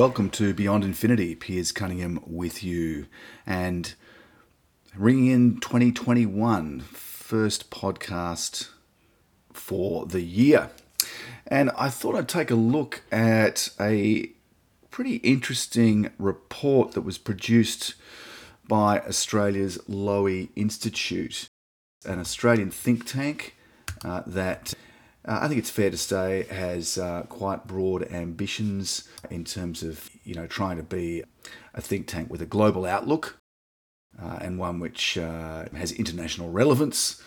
Welcome to Beyond Infinity. Piers Cunningham with you. And ringing in 2021, first podcast for the year. And I thought I'd take a look at a pretty interesting report that was produced by Australia's Lowy Institute, an Australian think tank uh, that uh, I think it's fair to say has uh, quite broad ambitions in terms of you know trying to be a think tank with a global outlook uh, and one which uh, has international relevance,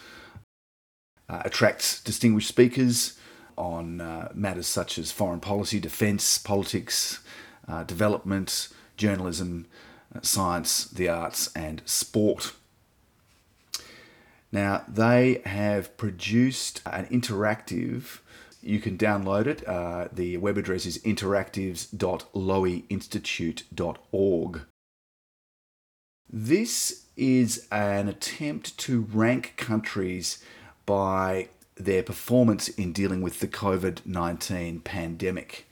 uh, attracts distinguished speakers on uh, matters such as foreign policy, defence, politics, development, journalism, science, the arts, and sport. Now, they have produced an interactive, you can download it. Uh, the web address is interactives.lowyinstitute.org. This is an attempt to rank countries by their performance in dealing with the COVID 19 pandemic.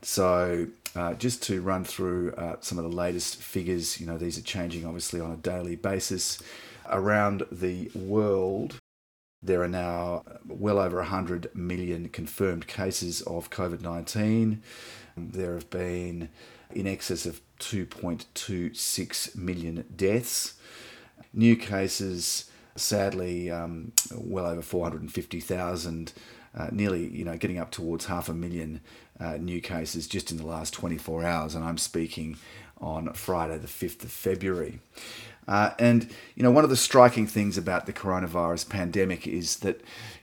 So, uh, just to run through uh, some of the latest figures, you know, these are changing obviously on a daily basis around the world, there are now well over 100 million confirmed cases of COVID 19. There have been in excess of 2.26 million deaths. New cases, sadly, um, well over 450,000. Uh, nearly, you know, getting up towards half a million uh, new cases just in the last 24 hours, and I'm speaking on Friday, the 5th of February. Uh, and you know, one of the striking things about the coronavirus pandemic is that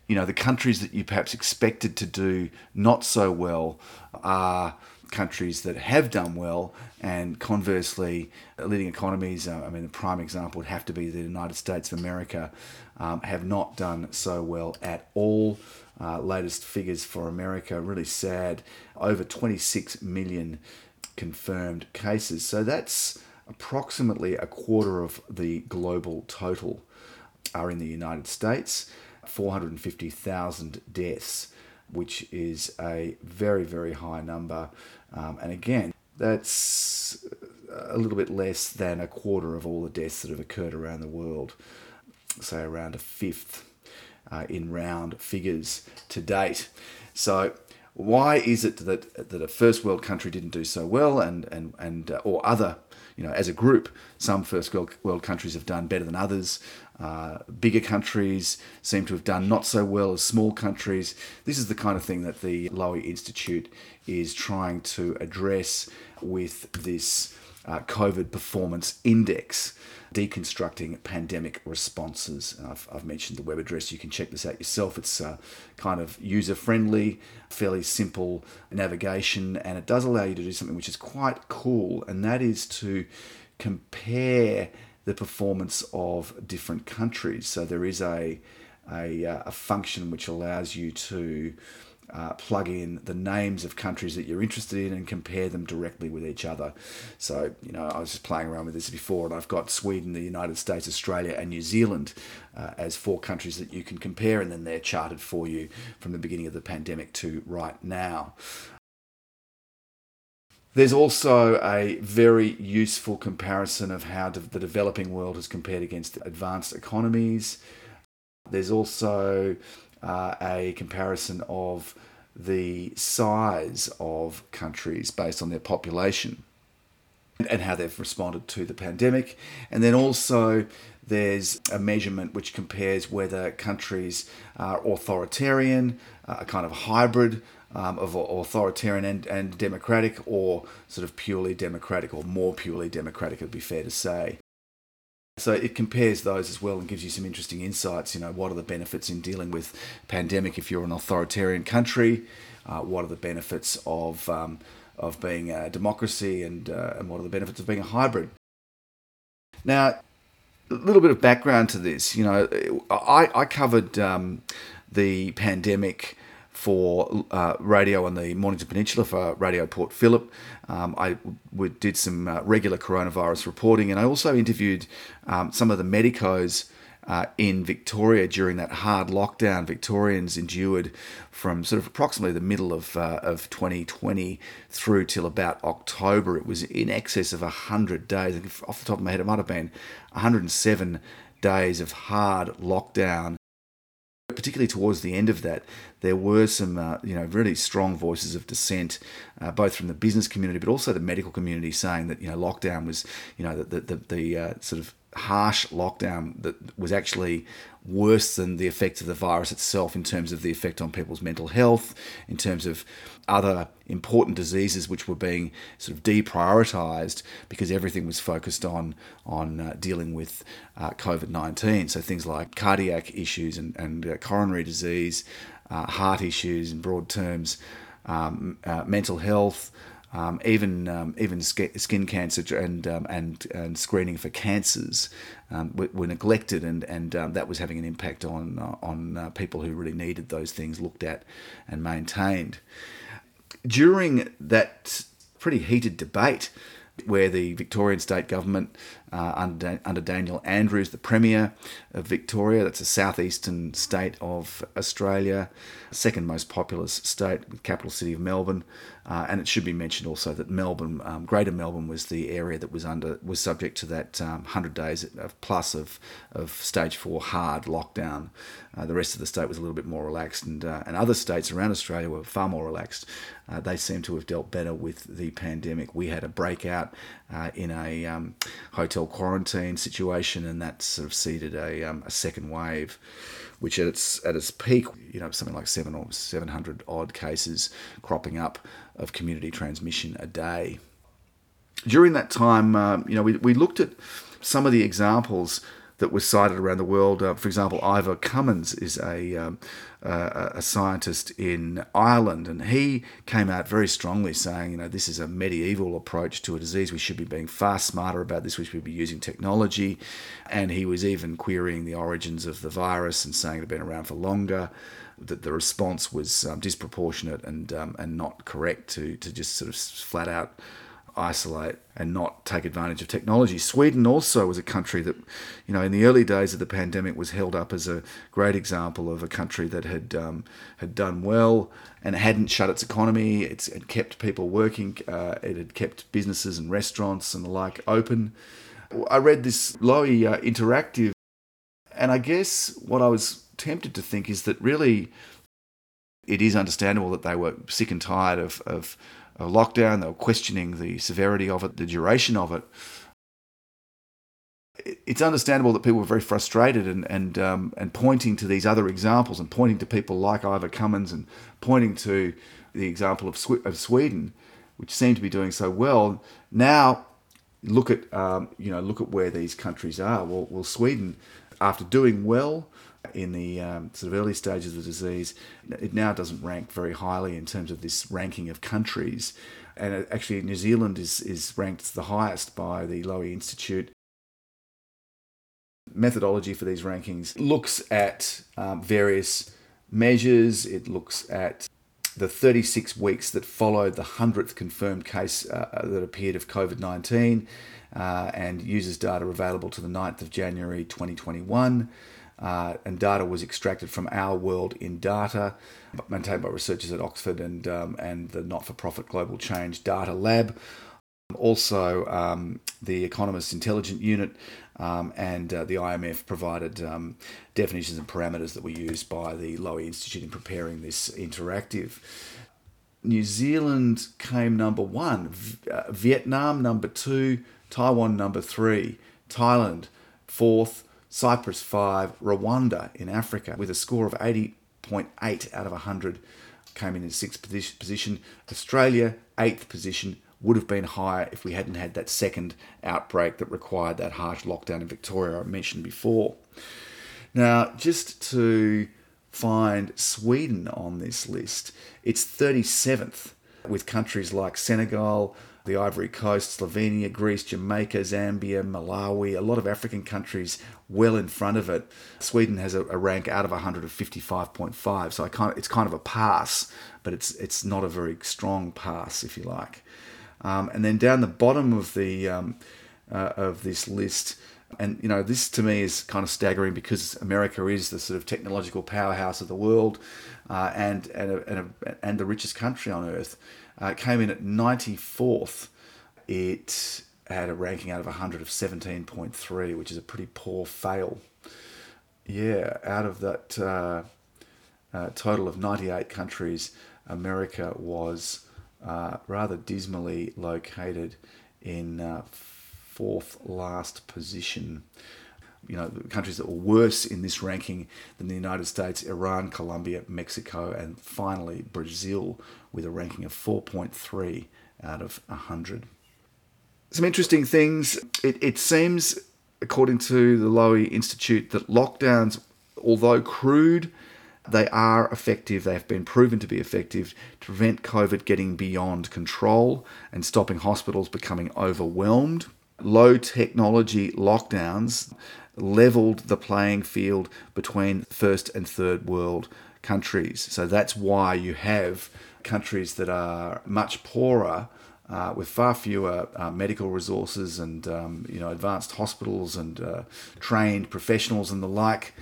you know the countries that you perhaps expected to do not so well are countries that have done well, and conversely, leading economies. Uh, I mean, the prime example would have to be the United States of America, um, have not done so well at all. Uh, latest figures for America really sad. Over 26 million confirmed cases. So that's approximately a quarter of the global total are in the United States, 450,000 deaths, which is a very, very high number. Um, and again, that's a little bit less than a quarter of all the deaths that have occurred around the world, say around a fifth uh, in round figures to date. So, why is it that, that a first world country didn't do so well and, and, and uh, or other you know, as a group, some first world, countries have done better than others. Uh, bigger countries seem to have done not so well as small countries. This is the kind of thing that the Lowy Institute is trying to address with this uh, COVID performance index deconstructing pandemic responses. I've, I've, mentioned the web address. You can check this out yourself. It's uh, kind of user friendly, fairly simple navigation, and it does allow you to do something which is quite cool, and that is to compare the performance of different countries. So there is a a, uh, a function which allows you to uh, plug in the names of countries that you're interested in and compare them directly with each other. So, you know, I was just playing around with this before, and I've got Sweden, the United States, Australia, and New Zealand uh, as four countries that you can compare, and then they're charted for you from the beginning of the pandemic to right now. There's also a very useful comparison of how the developing world has compared against advanced economies. There's also uh, a comparison of the size of countries based on their population and how they've responded to the pandemic. And then also, there's a measurement which compares whether countries are authoritarian, uh, a kind of hybrid um, of authoritarian and, and democratic, or sort of purely democratic, or more purely democratic, it would be fair to say. So it compares those as well and gives you some interesting insights. You know, what are the benefits in dealing with pandemic if you're an authoritarian country? Uh, what are the benefits of um, of being a democracy, and uh, and what are the benefits of being a hybrid? Now, a little bit of background to this. You know, I I covered um, the pandemic for uh, radio on the Mornington Peninsula for Radio Port Phillip. Um, I w- did some uh, regular coronavirus reporting, and I also interviewed um, some of the medicos uh, in Victoria during that hard lockdown, Victorians endured from sort of approximately the middle of, uh, of 2020 through till about October. It was in excess of 100 days. Off the top of my head, it might have been 107 days of hard lockdown particularly towards the end of that, there were some, uh, you know, really strong voices of dissent, uh, both from the business community but also the medical community, saying that you know lockdown was, you know, the the, the uh, sort of harsh lockdown that was actually worse than the effects of the virus itself in terms of the effect on people's mental health, in terms of other important diseases which were being sort of deprioritized because everything was focused on on uh, dealing with uh, COVID nineteen. So things like cardiac issues and and uh, coronary disease, uh, heart issues in broad terms, um, uh, mental health. Um, even um, even skin cancer and um, and and screening for cancers um, were, were, neglected, and and um, that was having an impact on uh, on uh, people who really needed those things looked at and maintained. During that pretty heated debate, where the Victorian state government, uh, under, under Daniel Andrews, the Premier of Victoria, that's a southeastern state of Australia, second most populous state, capital city of Melbourne, uh, and it should be mentioned also that Melbourne, um, Greater Melbourne, was the area that was under was subject to that um, hundred days of plus of of stage four hard lockdown. Uh, the rest of the state was a little bit more relaxed, and uh, and other states around Australia were far more relaxed. Uh, they seem to have dealt better with the pandemic. We had a breakout uh, in a um, hotel quarantine situation, and that sort of seeded a, um, a second wave which at its at its peak, you know, something like seven or seven hundred odd cases cropping up of community transmission a day. During that time, uh, you know, we, we looked at some of the examples that was cited around the world. Uh, for example, Ivor Cummins is a, um, uh, a scientist in Ireland, and he came out very strongly saying, you know, this is a medieval approach to a disease. We should be being far smarter about this. We should be using technology. And he was even querying the origins of the virus and saying it had been around for longer. That the response was um, disproportionate and um, and not correct to to just sort of flat out isolate and not take advantage of technology. Sweden also was a country that, you know, in the early days of the pandemic was held up as a great example of a country that had um, had done well and hadn't shut its economy. It's, it kept people working. Uh, it had kept businesses and restaurants and the like open. I read this Lowy uh, interactive, and I guess what I was tempted to think is that really it is understandable that they were sick and tired of, of lockdown. They were questioning the severity of it, the duration of it. It's understandable that people were very frustrated and and um, and pointing to these other examples and pointing to people like Ivor Cummins and pointing to the example of of Sweden, which seemed to be doing so well. Now, look at um, you know look at where these countries are. Well, well, Sweden, after doing well, in the um, sort of early stages of the disease, it now doesn't rank very highly in terms of this ranking of countries. And actually, New Zealand is, is ranked the highest by the Lowy Institute. Methodology for these rankings looks at um, various measures, it looks at the 36 weeks that followed the 100th confirmed case uh, uh that appeared of COVID 19 uh, and uses data available to the 9th of January 2021 uh, and data was extracted from Our World in Data, maintained by researchers at Oxford and, um, and the not for profit Global Change Data Lab. Also, um, the Economist Intelligence Unit um, and uh, the IMF provided um, definitions and parameters that were used by the Lowy Institute in preparing this interactive. New Zealand came number one, v- uh, Vietnam number two, Taiwan number three, Thailand fourth, Cyprus 5, Rwanda in Africa with a score of 80.8 out of 100 came in in sixth position. Australia, eighth position, would have been higher if we hadn't had that second outbreak that required that harsh lockdown in Victoria I mentioned before. Now, just to find Sweden on this list, it's 37th, with countries like Senegal, the Ivory Coast, Slovenia, Greece, Jamaica, Zambia, Malawi, a lot of African countries well in front of it. Sweden has a, a rank out of 100 of 55.5, so kind of, it's kind of a pass, but it's it's not a very strong pass, if you like. Um, and then down the bottom of the um, uh, of this list, And you know, this to me is kind of staggering because America is the sort of technological powerhouse of the world, uh, and and a, and, a, and the richest country on earth. Uh, came in at 94th. It had a ranking out of 100 of 17.3, which is a pretty poor fail. Yeah, out of that uh, uh, total of 98 countries, America was uh, rather dismally located in uh, fourth last position. You know, countries that were worse in this ranking than the United States, Iran, Colombia, Mexico, and finally Brazil, with a ranking of 4.3 out of 100. Some interesting things. It, it seems, according to the Lowy Institute, that lockdowns, although crude, they are effective. They have been proven to be effective to prevent COVID getting beyond control and stopping hospitals becoming overwhelmed. Low technology lockdowns leveled the playing field between first and third world countries. So that's why you have countries that are much poorer. Uh, with far fewer uh, medical resources and um, you know advanced hospitals and uh, trained professionals and the like,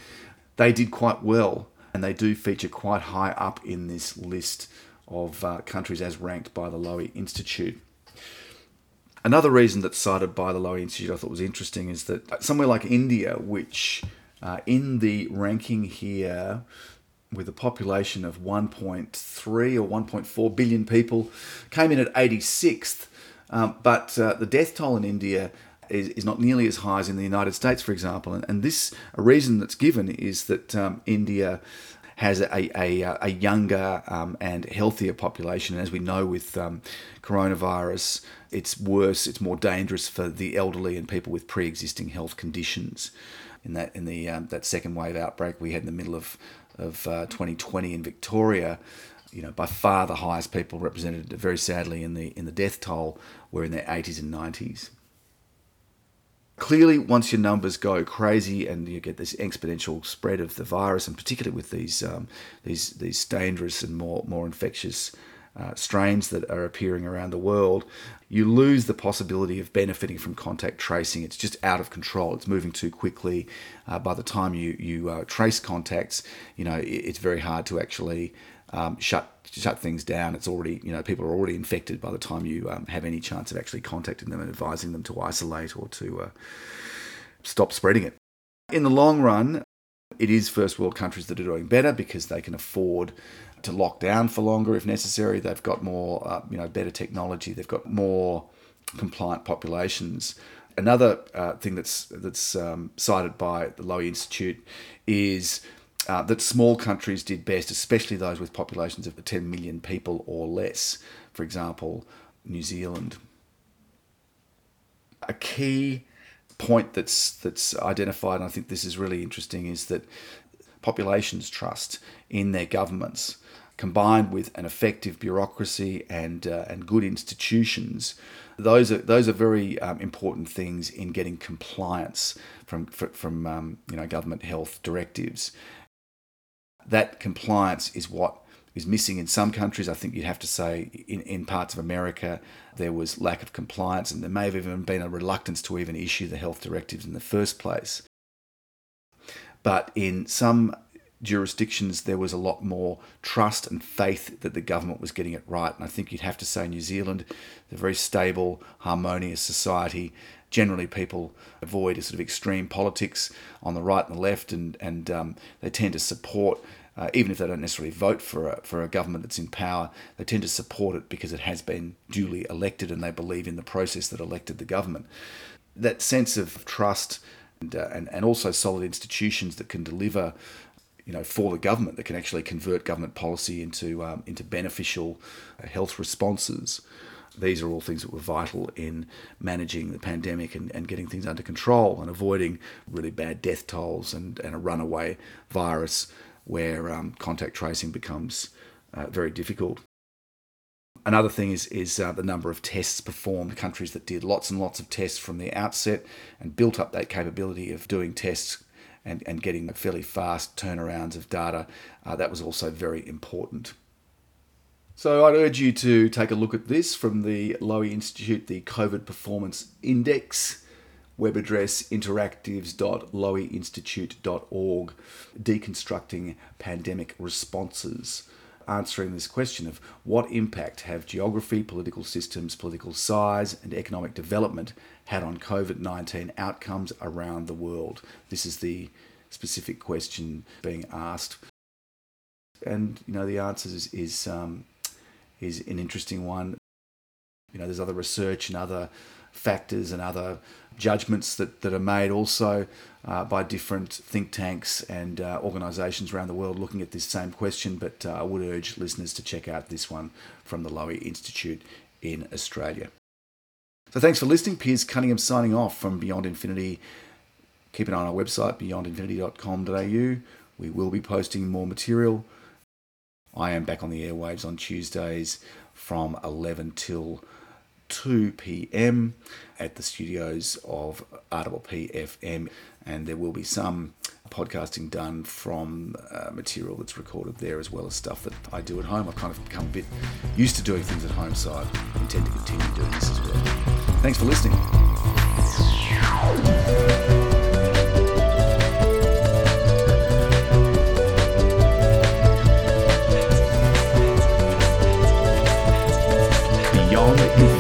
they did quite well and they do feature quite high up in this list of uh, countries as ranked by the Lowy Institute. Another reason that's cited by the Lowy Institute I thought was interesting is that somewhere like India, which uh, in the ranking here, with a population of 1.3 or 1.4 billion people, came in at 86th. Um, but uh, the death toll in India is, is not nearly as high as in the United States, for example. And, and this a reason that's given is that um, India has a, a, a younger um, and healthier population. And as we know with um, coronavirus, it's worse, it's more dangerous for the elderly and people with pre existing health conditions. In that, in the um, that second wave outbreak we had in the middle of, of uh, 2020 in Victoria, you know, by far the highest people represented, very sadly, in the in the death toll were in their 80s and 90s clearly once your numbers go crazy and you get this exponential spread of the virus and particularly with these um, these these dangerous and more more infectious uh, strains that are appearing around the world, you lose the possibility of benefiting from contact tracing. It's just out of control. It's moving too quickly. Uh, by the time you you uh, trace contacts, you know it, it's very hard to actually um, shut shut things down. It's already you know people are already infected by the time you um, have any chance of actually contacting them and advising them to isolate or to uh, stop spreading it. In the long run, it is first world countries that are doing better because they can afford to lock down for longer if necessary. They've got more uh, you know better technology. They've got more compliant populations. Another uh, thing that's that's um, cited by the Lowy Institute is uh, that small countries did best, especially those with populations of 10 million people or less. For example, New Zealand. A key point that's that's identified, and I think this is really interesting, is that populations trust in their governments, combined with an effective bureaucracy and uh, and good institutions, those are those are very um, important things in getting compliance from from um, you know government health directives that compliance is what is missing in some countries. I think you'd have to say in, in parts of America there was lack of compliance and there may have even been a reluctance to even issue the health directives in the first place. But in some jurisdictions there was a lot more trust and faith that the government was getting it right. And I think you'd have to say New Zealand, a very stable, harmonious society. Generally, people avoid a sort of extreme politics on the right and the left, and and um, they tend to support. Uh, even if they don't necessarily vote for a, for a government that's in power, they tend to support it because it has been duly elected and they believe in the process that elected the government. That sense of trust and, uh, and, and also solid institutions that can deliver you know, for the government that can actually convert government policy into um, into beneficial uh, health responses. These are all things that were vital in managing the pandemic and, and getting things under control and avoiding really bad death tolls and, and a runaway virus where um, contact tracing becomes uh, very difficult. Another thing is, is uh, the number of tests performed. Countries that did lots and lots of tests from the outset and built up that capability of doing tests and, and getting fairly fast turnarounds of data, uh, that was also very important. So I'd urge you to take a look at this from the Lowy Institute, the COVID Performance Index, web address interactives.lowyinstitute.org, deconstructing pandemic responses, answering this question of what impact have geography, political systems, political size, and economic development had on COVID 19 outcomes around the world. This is the specific question being asked. And, you know, the answer is, is, um, is an interesting one. You know, there's other research and other factors and other judgments that, that are made also uh, by different think tanks and uh, organisations around the world looking at this same question. But uh, I would urge listeners to check out this one from the Lowy Institute in Australia. So thanks for listening. Piers Cunningham signing off from Beyond Infinity. Keep an eye on our website, beyondinfinity.com.au. We will be posting more material. I am back on the airwaves on Tuesdays from 11 till 2 p.m. at the studios of RPP FM, and there will be some podcasting done from uh, material that's recorded there as well as stuff that I do at home. I've kind of become a bit used to doing things at home, so I intend to continue doing this as well. Thanks for listening. don't